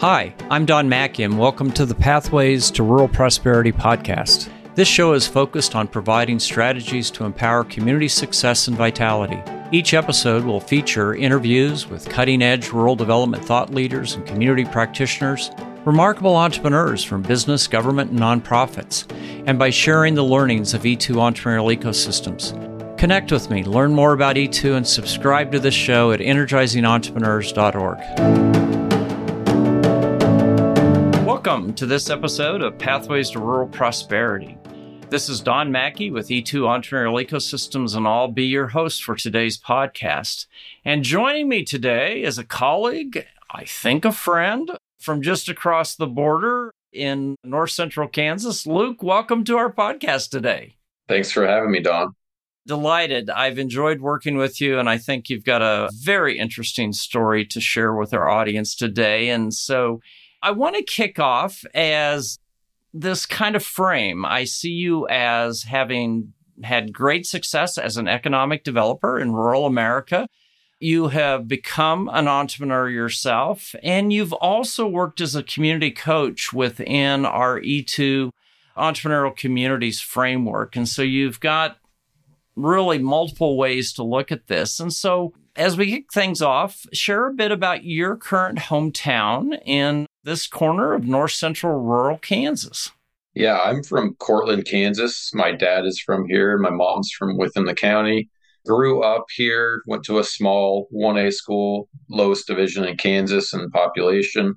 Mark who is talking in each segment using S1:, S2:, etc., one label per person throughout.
S1: Hi, I'm Don Macke, and welcome to the Pathways to Rural Prosperity podcast. This show is focused on providing strategies to empower community success and vitality. Each episode will feature interviews with cutting edge rural development thought leaders and community practitioners, remarkable entrepreneurs from business, government, and nonprofits, and by sharing the learnings of E2 entrepreneurial ecosystems. Connect with me, learn more about E2, and subscribe to this show at energizingentrepreneurs.org. Welcome to this episode of Pathways to Rural Prosperity. This is Don Macke with E2 Entrepreneurial Ecosystems, and I'll be your host for today's podcast. And joining me today is a colleague, I think a friend, from just across the border in north central Kansas. Luke, welcome to our podcast today.
S2: Thanks for having me, Don.
S1: Delighted. I've enjoyed working with you, and I think you've got a very interesting story to share with our audience today. And so, I want to kick off as this kind of frame. I see you as having had great success as an economic developer in rural America. You have become an entrepreneur yourself, and you've also worked as a community coach within our E2 entrepreneurial communities framework. And so you've got really multiple ways to look at this. And so as we kick things off, share a bit about your current hometown in this corner of north central rural Kansas.
S2: Yeah, I'm from Courtland, Kansas. My dad is from here. My mom's from within the county. Grew up here, went to a small 1A school, lowest division in Kansas in population,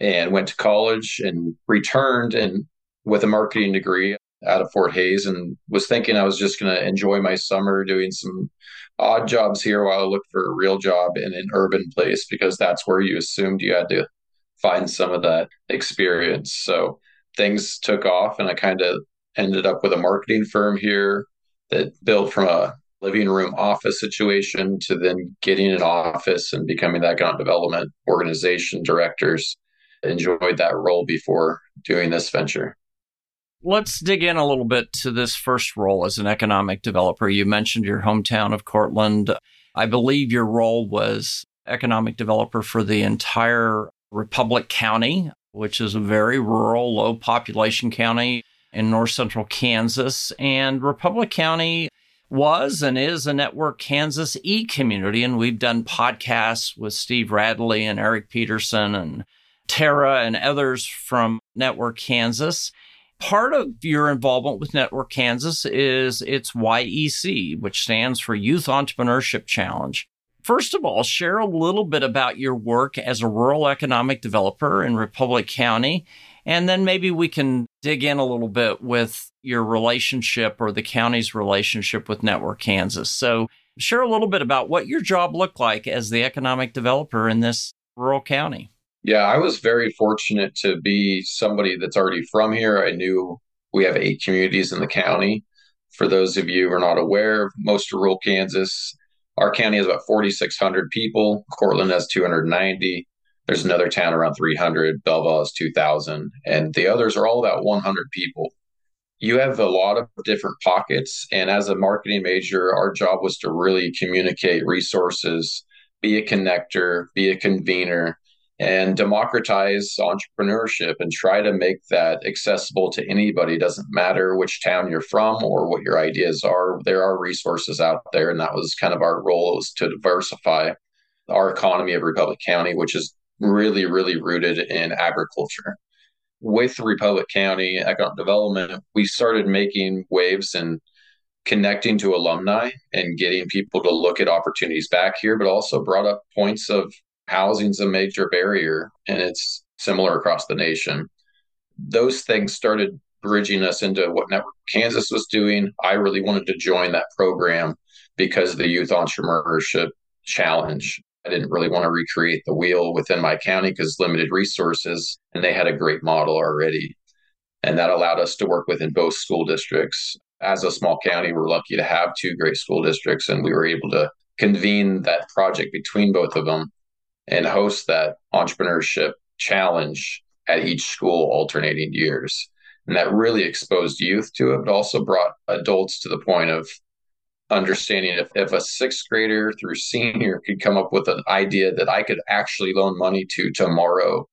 S2: and went to college and returned and with a marketing degree out of Fort Hays and was thinking I was just going to enjoy my summer doing some odd jobs here while I looked for a real job in an urban place because that's where you assumed you had to find some of that experience. So things took off, and I kind of ended up with a marketing firm here that built from a living room office situation to then getting an office and becoming that account development organization directors. Enjoyed that role before doing this venture.
S1: Let's dig in a little bit to this first role as an economic developer. You mentioned your hometown of Courtland. I believe your role was economic developer for the entire Republic County, which is a very rural, low population county in north central Kansas. And Republic County was and is a Network Kansas e community. And we've done podcasts with Steve Radley and Eric Peterson and Tara and others from Network Kansas. Part of your involvement with Network Kansas is its YEC, which stands for Youth Entrepreneurship Challenge. First of all, share a little bit about your work as a rural economic developer in Republic County. And then maybe we can dig in a little bit with your relationship or the county's relationship with Network Kansas. So, share a little bit about what your job looked like as the economic developer in this rural county.
S2: Yeah, I was very fortunate to be somebody that's already from here. I knew we have eight communities in the county. For those of you who are not aware, most of rural Kansas our county has about 4,600 people. Courtland has 290. There's another town around 300. Belleville has 2,000. And the others are all about 100 people. You have a lot of different pockets. And as a marketing major, our job was to really communicate resources, be a connector, be a convener, and democratize entrepreneurship and try to make that accessible to anybody. It doesn't matter which town you're from or what your ideas are. There are resources out there, and that was kind of our role was to diversify our economy of Republic County, which is really, really rooted in agriculture. With Republic County Economic Development, we started making waves and connecting to alumni and getting people to look at opportunities back here, but also brought up points of housing's a major barrier and it's similar across the nation. Those things started bridging us into what Network Kansas was doing. I really wanted to join that program because of the youth entrepreneurship challenge. I didn't really want to recreate the wheel within my county because limited resources, and they had a great model already. And that allowed us to work within both school districts. As a small county, we're lucky to have two great school districts, and we were able to convene that project between both of them and host that entrepreneurship challenge at each school alternating years. And that really exposed youth to it, but also brought adults to the point of understanding if, if a sixth grader through senior could come up with an idea that I could actually loan money to tomorrow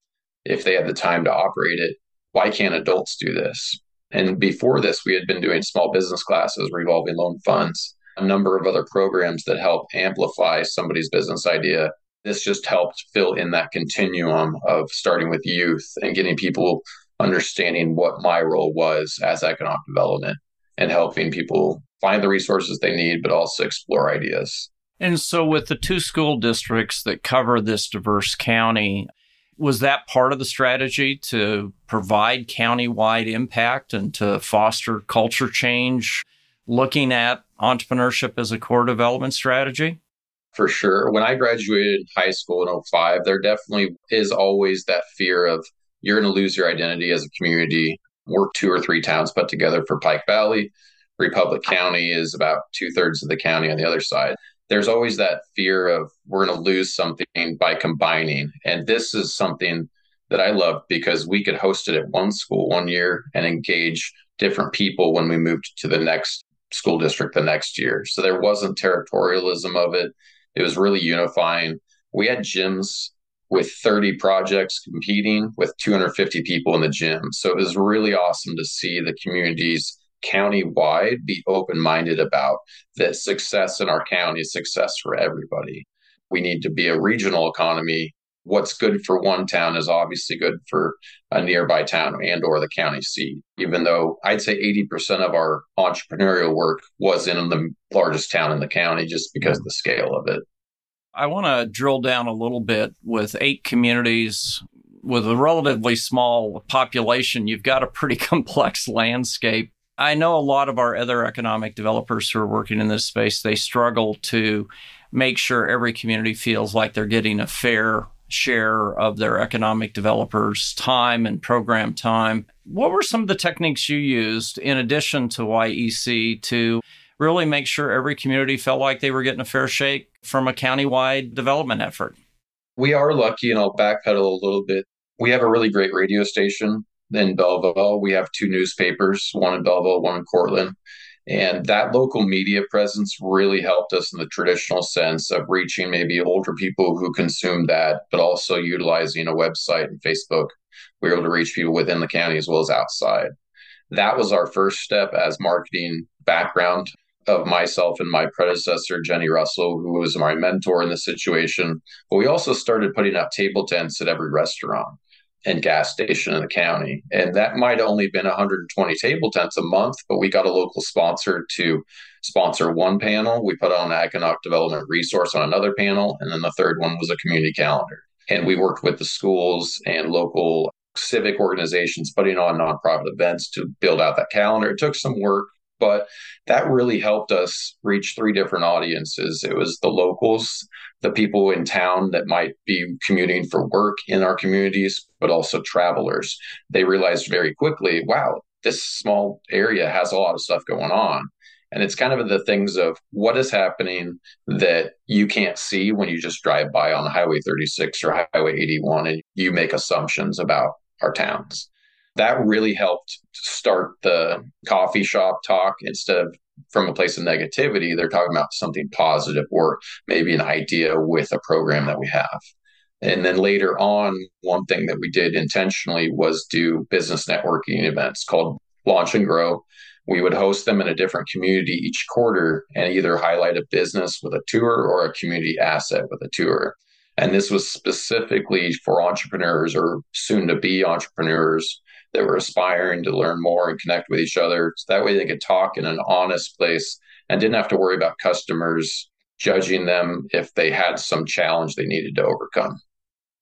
S2: if they had the time to operate it, why can't adults do this? And before this, we had been doing small business classes, revolving loan funds, a number of other programs that help amplify somebody's business idea. This just helped fill in that continuum of starting with youth and getting people understanding what my role was as economic development and helping people find the resources they need, but also explore ideas.
S1: And so, with the two school districts that cover this diverse county, was that part of the strategy to provide county-wide impact and to foster culture change, looking at entrepreneurship as a core development strategy?
S2: For sure. When I graduated high school in 05, there definitely is always that fear of you're going to lose your identity as a community. We're two or three towns put together for Pike Valley. Republic County is about two thirds of the county on the other side. There's always that fear of we're going to lose something by combining. And this is something that I love because we could host it at one school one year and engage different people when we moved to the next school district the next year. So there wasn't territorialism of it. It was really unifying. We had gyms with 30 projects competing with 250 people in the gym. So it was really awesome to see the communities county-wide be open-minded about that success in our county is success for everybody. We need to be a regional economy. What's good for one town is obviously good for a nearby town and or the county seat. Even though I'd say 80% of our entrepreneurial work was in the largest town in the county just because of the scale of it.
S1: I want to drill down a little bit with eight communities with a relatively small population. You've got a pretty complex landscape. I know a lot of our other economic developers who are working in this space, they struggle to make sure every community feels like they're getting a fair share of their economic developers' time and program time. What were some of the techniques you used in addition to YEC to really make sure every community felt like they were getting a fair shake from a countywide development effort.
S2: We are lucky, and I'll backpedal a little bit. We have a really great radio station in Belleville. We have two newspapers, one in Belleville, one in Courtland. And that local media presence really helped us in the traditional sense of reaching maybe older people who consume that, but also utilizing a website and Facebook. We were able to reach people within the county as well as outside. That was our first step as marketing background of myself and my predecessor, Jenny Russell, who was my mentor in the situation. But we also started putting up table tents at every restaurant and gas station in the county. And that might only been 120 table tents a month, but we got a local sponsor to sponsor one panel. We put on an economic development resource on another panel. And then the third one was a community calendar. And we worked with the schools and local civic organizations putting on nonprofit events to build out that calendar. It took some work, but that really helped us reach three different audiences. It was the locals, the people in town that might be commuting for work in our communities, but also travelers. They realized very quickly, wow, this small area has a lot of stuff going on. And it's kind of the things of what is happening that you can't see when you just drive by on Highway 36 or Highway 81 and you make assumptions about our towns that really helped start the coffee shop talk instead of from a place of negativity. They're talking about something positive or maybe an idea with a program that we have. And then later on one thing that we did intentionally was do business networking events called launch and grow. We would host them in a different community each quarter and either highlight a business with a tour or a community asset with a tour. And this was specifically for entrepreneurs or soon to be entrepreneurs that were aspiring to learn more and connect with each other. So that way they could talk in an honest place and didn't have to worry about customers judging them if they had some challenge they needed to overcome.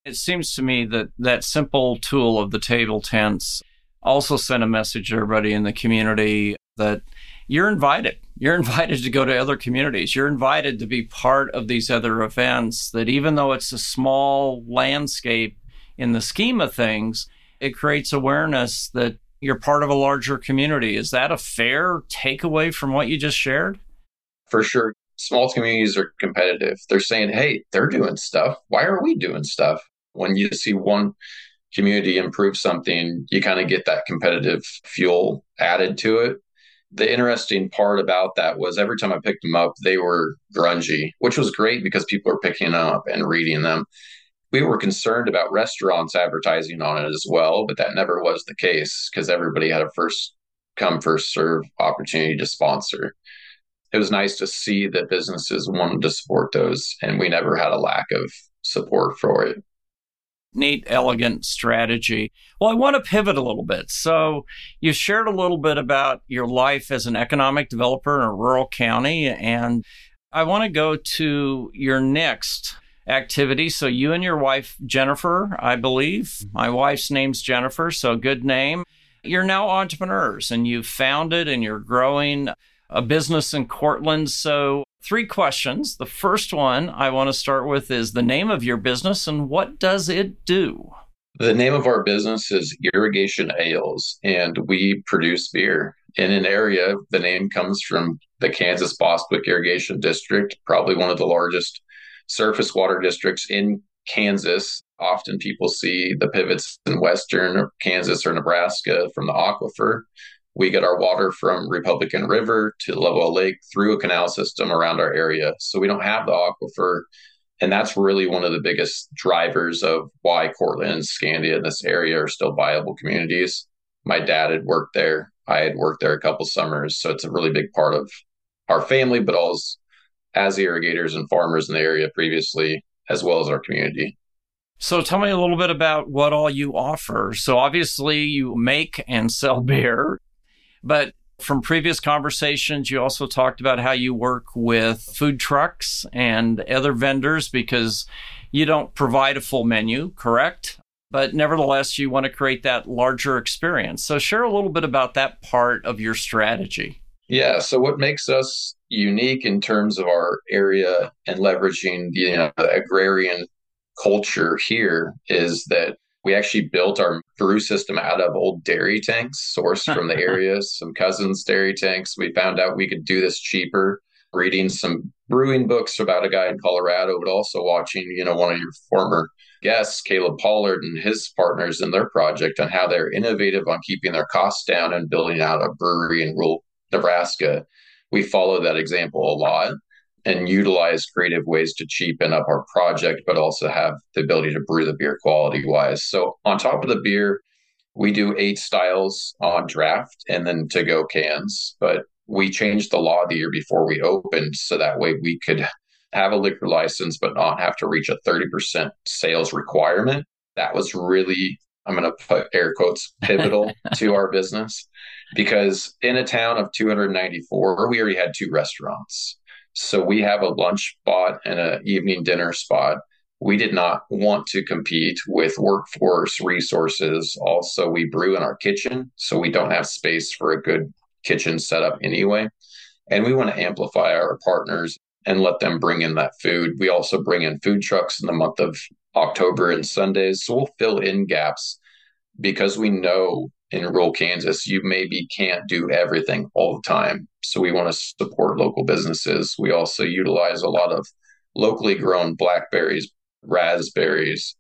S1: It seems to me that that simple tool of the table tents also sent a message to everybody in the community that you're invited. You're invited to go to other communities. You're invited to be part of these other events. That even though it's a small landscape in the scheme of things, it creates awareness that you're part of a larger community. Is that a fair takeaway from what you just shared?
S2: For sure. Small communities are competitive. They're saying, hey, they're doing stuff. Why are we doing stuff? When you see one community improve something, you kind of get that competitive fuel added to it. The interesting part about that was every time I picked them up, they were grungy, which was great because people are picking them up and reading them we were concerned about restaurants advertising on it as well, but that never was the case because everybody had a first come, first serve opportunity to sponsor. It was nice to see that businesses wanted to support those, and we never had a lack of support for it.
S1: Neat, elegant strategy. Well, I want to pivot a little bit. So, you shared a little bit about your life as an economic developer in a rural county, and I want to go to your next activity. So you and your wife, Jennifer, I believe. Mm-hmm. My wife's name's Jennifer, so good name. You're now entrepreneurs and you've founded and you're growing a business in Courtland. So, three questions. The first one I want to start with is the name of your business and what does it do?
S2: The name of our business is Irrigation Ales, and we produce beer in an area. The name comes from the Kansas Bostwick Irrigation District, probably one of the largest surface water districts in Kansas. Often people see the pivots in western Kansas or Nebraska from the aquifer. We get our water from Republican River to Lovewell Lake through a canal system around our area. So we don't have the aquifer. And that's really one of the biggest drivers of why Courtland and Scandia in this area are still viable communities. My dad had worked there. I had worked there a couple summers. So it's a really big part of our family, but also as irrigators and farmers in the area previously, as well as our community.
S1: So tell me a little bit about what all you offer. So obviously you make and sell beer, but from previous conversations, you also talked about how you work with food trucks and other vendors because you don't provide a full menu, correct? But nevertheless, you want to create that larger experience. So share a little bit about that part of your strategy.
S2: Yeah. So, what makes us unique in terms of our area and leveraging the, you know, the agrarian culture here is that we actually built our brew system out of old dairy tanks sourced from the area, some cousins' dairy tanks. We found out we could do this cheaper, reading some brewing books about a guy in Colorado, but also watching, you know, one of your former guests, Caleb Pollard and his partners in their project on how they're innovative on keeping their costs down and building out a brewery in rural Nebraska, we follow that example a lot and utilize creative ways to cheapen up our project, but also have the ability to brew the beer quality wise. So, on top of the beer, we do eight styles on draft and then to go cans. But we changed the law the year before we opened so that way we could have a liquor license but not have to reach a 30% sales requirement. That was really, I'm going to put air quotes, pivotal to our business because in a town of 294, we already had two restaurants. So we have a lunch spot and an evening dinner spot. We did not want to compete with workforce resources. Also, we brew in our kitchen, so we don't have space for a good kitchen setup anyway. And we want to amplify our partners and let them bring in that food. We also bring in food trucks in the month of October and Sundays. So we'll fill in gaps because we know in rural Kansas, you maybe can't do everything all the time. So we want to support local businesses. We also utilize a lot of locally grown blackberries, raspberries,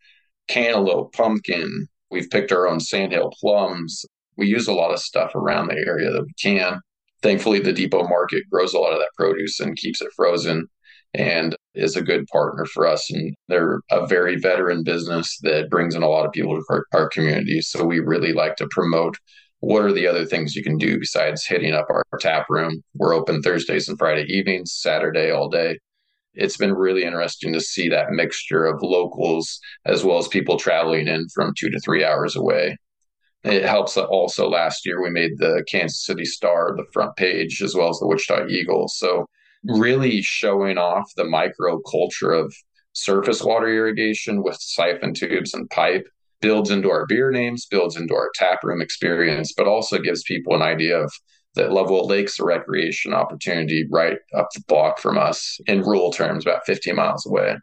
S2: cantaloupe, pumpkin. We've picked our own sandhill plums. We use a lot of stuff around the area that we can. Thankfully, the depot market grows a lot of that produce and keeps it frozen and is a good partner for us. And they're a very veteran business that brings in a lot of people to our, our community. So we really like to promote what are the other things you can do besides hitting up our, our tap room. We're open Thursdays and Friday evenings, Saturday all day. It's been really interesting to see that mixture of locals as well as people traveling in from two to three hours away. It helps also last year we made the Kansas City Star the front page as well as the Wichita Eagle. So really showing off the micro culture of surface water irrigation with siphon tubes and pipe builds into our beer names, builds into our tap room experience, but also gives people an idea of that Lovewell Lake's a recreation opportunity right up the block from us in rural terms, about 15 miles away.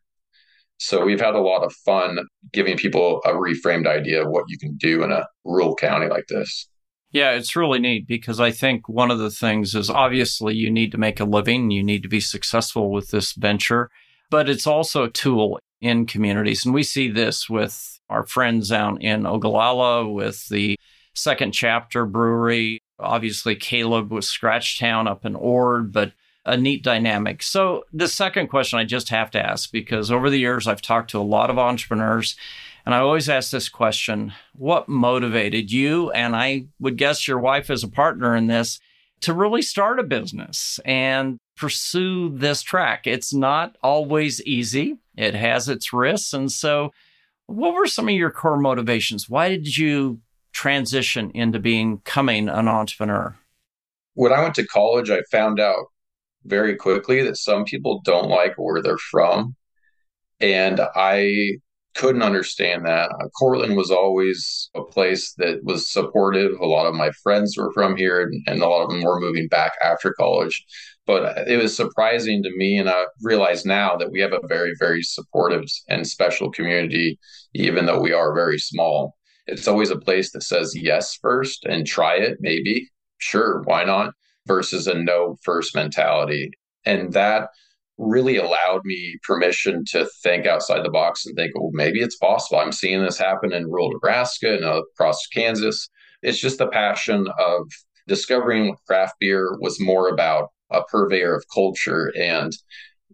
S2: So we've had a lot of fun giving people a reframed idea of what you can do in a rural county like this.
S1: Yeah, it's really neat because I think one of the things is obviously you need to make a living, you need to be successful with this venture, but it's also a tool in communities. And we see this with our friends out in Ogallala with the second chapter brewery. Obviously, Caleb with Scratchtown up in Ord, but a neat dynamic. So, the second question I just have to ask because over the years I've talked to a lot of entrepreneurs and I always ask this question What motivated you? And I would guess your wife is a partner in this to really start a business and pursue this track. It's not always easy, it has its risks. And so, what were some of your core motivations? Why did you transition into becoming an entrepreneur?
S2: When I went to college, I found out very quickly that some people don't like where they're from. And I couldn't understand that. Uh, Courtland was always a place that was supportive. A lot of my friends were from here, and, and a lot of them were moving back after college. But it was surprising to me, and I realize now that we have a very, very supportive and special community, even though we are very small. It's always a place that says yes first and try it, maybe. Sure, why not? Versus a no first mentality. And that really allowed me permission to think outside the box and think, well, maybe it's possible. I'm seeing this happen in rural Nebraska and across Kansas. It's just the passion of discovering craft beer was more about a purveyor of culture and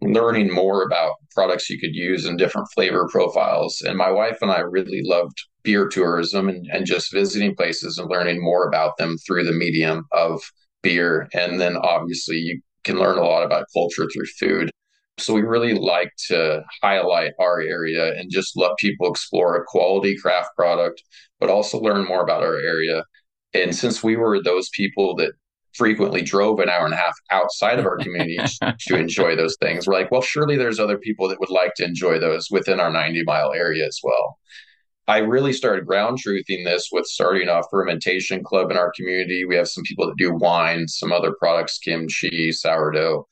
S2: learning more about products you could use in different flavor profiles. And my wife and I really loved beer tourism and, and just visiting places and learning more about them through the medium of beer. And then obviously you can learn a lot about culture through food. So we really like to highlight our area and just let people explore a quality craft product, but also learn more about our area. And since we were those people that frequently drove an hour and a half outside of our community to enjoy those things, we're like, well, surely there's other people that would like to enjoy those within our 90 mile area as well. I really started ground truthing this with starting a fermentation club in our community. We have some people that do wine, some other products, kimchi, sourdough,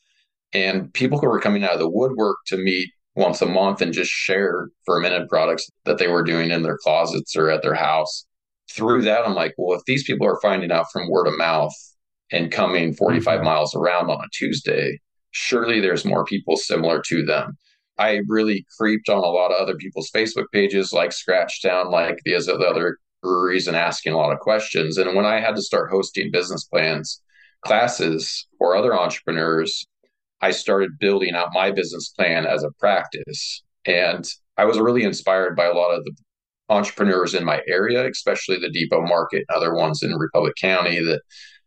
S2: and people who were coming out of the woodwork to meet once a month and just share fermented products that they were doing in their closets or at their house. Through that, I'm like, well, if these people are finding out from word of mouth and coming 45 mm-hmm. miles around on a Tuesday, surely there's more people similar to them. I really creeped on a lot of other people's Facebook pages, like Scratchtown, like these other breweries, and asking a lot of questions. And when I had to start hosting business plans classes for other entrepreneurs, I started building out my business plan as a practice. And I was really inspired by a lot of the entrepreneurs in my area, especially the Depot Market other ones in Republic County that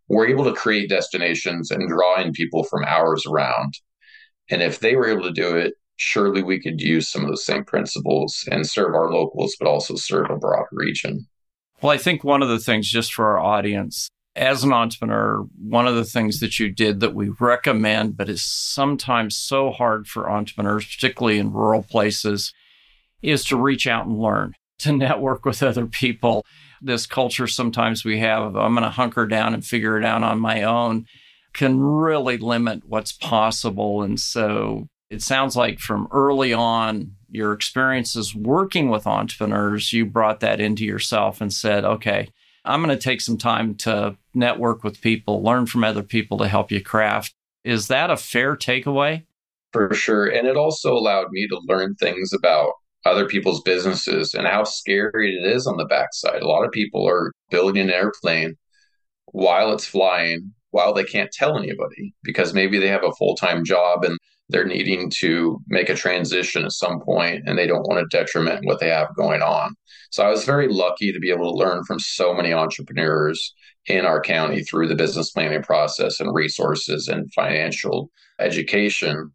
S2: were able to create destinations and draw in people from hours around. And if they were able to do it, surely we could use some of the same principles and serve our locals, but also serve a broad region.
S1: Well, I think one of the things, just for our audience, as an entrepreneur, one of the things that you did that we recommend, but is sometimes so hard for entrepreneurs, particularly in rural places, is to reach out and learn, to network with other people. This culture sometimes we have, I'm going to hunker down and figure it out on my own, can really limit what's possible. And so it sounds like from early on, your experiences working with entrepreneurs, you brought that into yourself and said, okay, I'm going to take some time to network with people, learn from other people to help you craft. Is that a fair takeaway?
S2: For sure. And it also allowed me to learn things about other people's businesses and how scary it is on the backside. A lot of people are building an airplane while it's flying, while they can't tell anybody because maybe they have a full time job and they're needing to make a transition at some point and they don't want to detriment what they have going on. So I was very lucky to be able to learn from so many entrepreneurs in our county through the business planning process and resources and financial education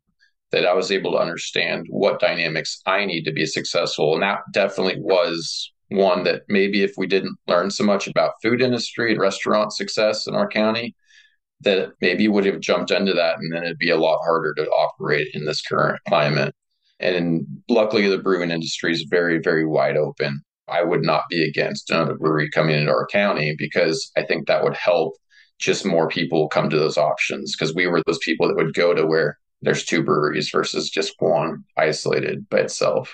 S2: that I was able to understand what dynamics I need to be successful. And that definitely was one that maybe if we didn't learn so much about food industry and restaurant success in our county, that maybe would have jumped into that and then it'd be a lot harder to operate in this current climate. And luckily, the brewing industry is very, very wide open. I would not be against another brewery coming into our county because I think that would help just more people come to those options because we were those people that would go to where there's two breweries versus just one isolated by itself.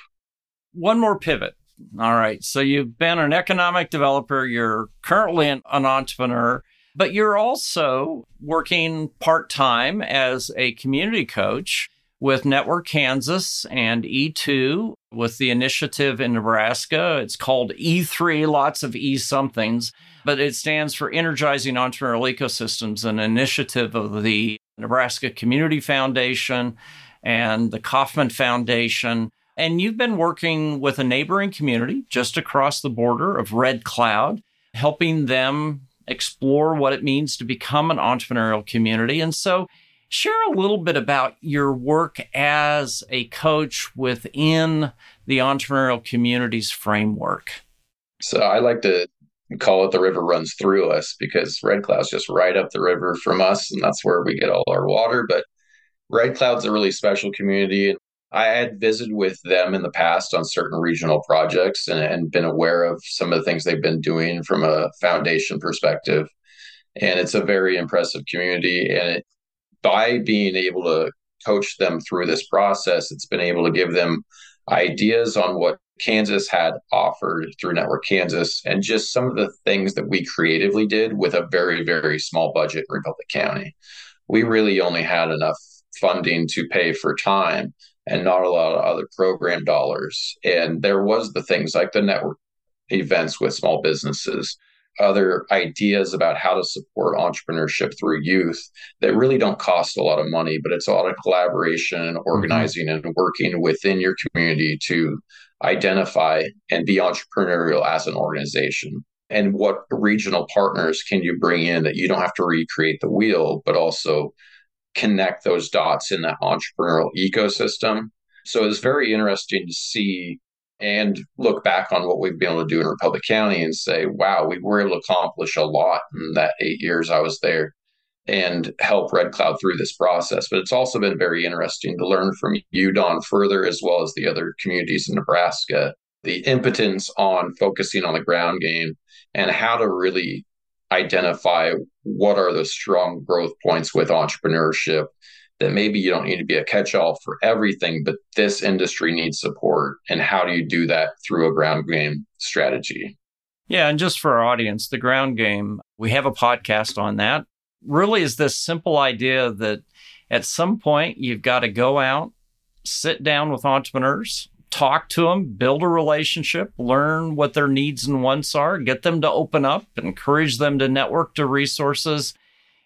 S1: One more pivot. All right. So you've been an economic developer, you're currently an, an entrepreneur. But you're also working part time as a community coach with Network Kansas and E2 with the initiative in Nebraska. It's called E3, lots of E somethings, but it stands for Energizing Entrepreneurial Ecosystems, an initiative of the Nebraska Community Foundation and the Kauffman Foundation. And you've been working with a neighboring community just across the border of Red Cloud, helping them explore what it means to become an entrepreneurial community. And so, share a little bit about your work as a coach within the entrepreneurial community's framework.
S2: So, I like to call it the river runs through us because Red Cloud's just right up the river from us, and that's where we get all our water. But Red Cloud's a really special community. And I had visited with them in the past on certain regional projects and, and been aware of some of the things they've been doing from a foundation perspective. And it's a very impressive community. And it, by being able to coach them through this process, it's been able to give them ideas on what Kansas had offered through Network Kansas and just some of the things that we creatively did with a very, very small budget in Republic County. We really only had enough funding to pay for time and not a lot of other program dollars. And there was the things like the network events with small businesses, other ideas about how to support entrepreneurship through youth that really don't cost a lot of money, but it's a lot of collaboration and mm-hmm. organizing mm-hmm. and working within your community to identify and be entrepreneurial as an organization. And what regional partners can you bring in that you don't have to recreate the wheel, but also connect those dots in that entrepreneurial ecosystem. So it's very interesting to see and look back on what we've been able to do in Republic County and say, wow, we were able to accomplish a lot in that eight years I was there and help Red Cloud through this process. But it's also been very interesting to learn from you, Don, further, as well as the other communities in Nebraska, the impotence on focusing on the ground game and how to really identify what are the strong growth points with entrepreneurship that maybe you don't need to be a catch-all for everything but this industry needs support. And how do you do that through a ground game strategy?
S1: Yeah and just for our audience the ground game we have a podcast on that. Really is this simple idea that at some point you've got to go out sit down with entrepreneurs talk to them, build a relationship, learn what their needs and wants are, get them to open up, encourage them to network to resources.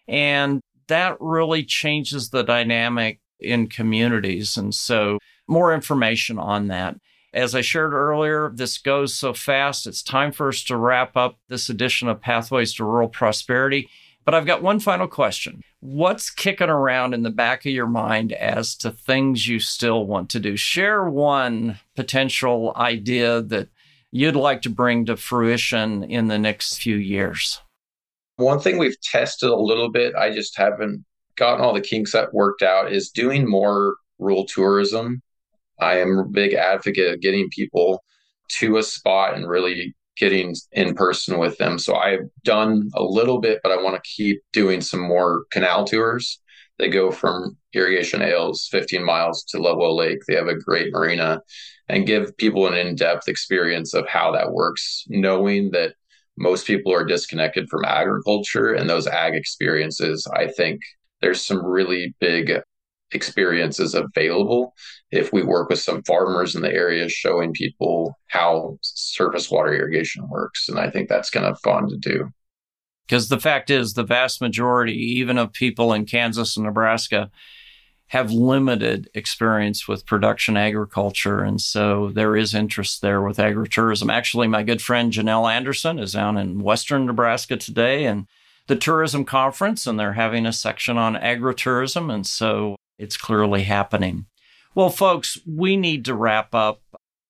S1: And that really changes the dynamic in communities. And so, more information on that. As I shared earlier, this goes so fast. It's time for us to wrap up this edition of Pathways to Rural Prosperity. But I've got one final question. What's kicking around in the back of your mind as to things you still want to do? Share one potential idea that you'd like to bring to fruition in the next few years.
S2: One thing we've tested a little bit, I just haven't gotten all the kinks that worked out, is doing more rural tourism. I am a big advocate of getting people to a spot and really getting in person with them. So I've done a little bit, but I want to keep doing some more canal tours. They go from Irrigation Ales 15 miles to Lovewell Lake. They have a great marina and give people an in depth experience of how that works, knowing that most people are disconnected from agriculture and those ag experiences. I think there's some really big experiences is available. If we work with some farmers in the area showing people how surface water irrigation works and i think that's kind of fun to do.
S1: Because the fact is the vast majority even of people in kansas and nebraska have limited experience with production agriculture and so there is interest there with agritourism. Actually my good friend janelle anderson is down in western nebraska today and the tourism conference and they're having a section on agritourism and so it's clearly happening. Well, folks, we need to wrap up.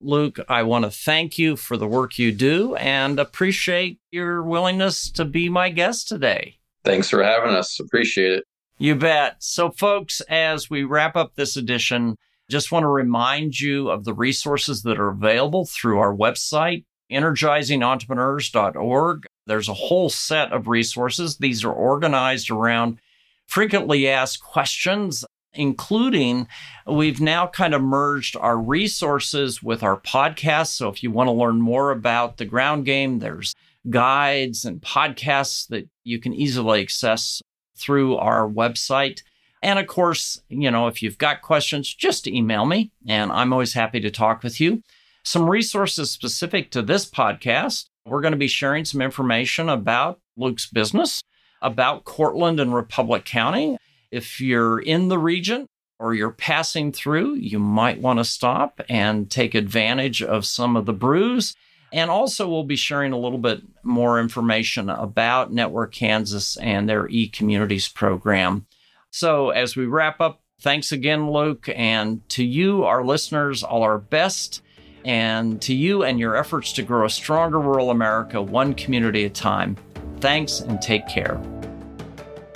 S1: Luke, I want to thank you for the work you do and appreciate your willingness to be my guest today.
S2: Thanks for having us. Appreciate it.
S1: You bet. So, folks, as we wrap up this edition, just want to remind you of the resources that are available through our website, energizingentrepreneurs.org. There's a whole set of resources. These are organized around frequently asked questions including we've now kind of merged our resources with our podcast. So if you want to learn more about the ground game, there's guides and podcasts that you can easily access through our website. And of course, you know, if you've got questions, just email me and I'm always happy to talk with you. Some resources specific to this podcast. We're going to be sharing some information about Luke's business, about Cortland and Republic County, If you're in the region or you're passing through, you might want to stop and take advantage of some of the brews. And also, we'll be sharing a little bit more information about Network Kansas and their e communities program. So, as we wrap up, thanks again, Luke. And to you, our listeners, all our best. And to you and your efforts to grow a stronger rural America, one community at a time. Thanks and take care.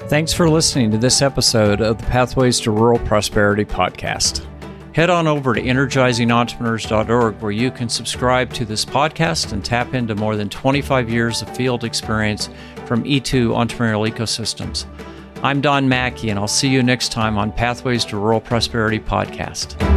S1: Thanks for listening to this episode of the Pathways to Rural Prosperity podcast. Head on over to energizingentrepreneurs.org where you can subscribe to this podcast and tap into more than 25 years of field experience from E2 entrepreneurial ecosystems. I'm Don Macke, and I'll see you next time on Pathways to Rural Prosperity podcast.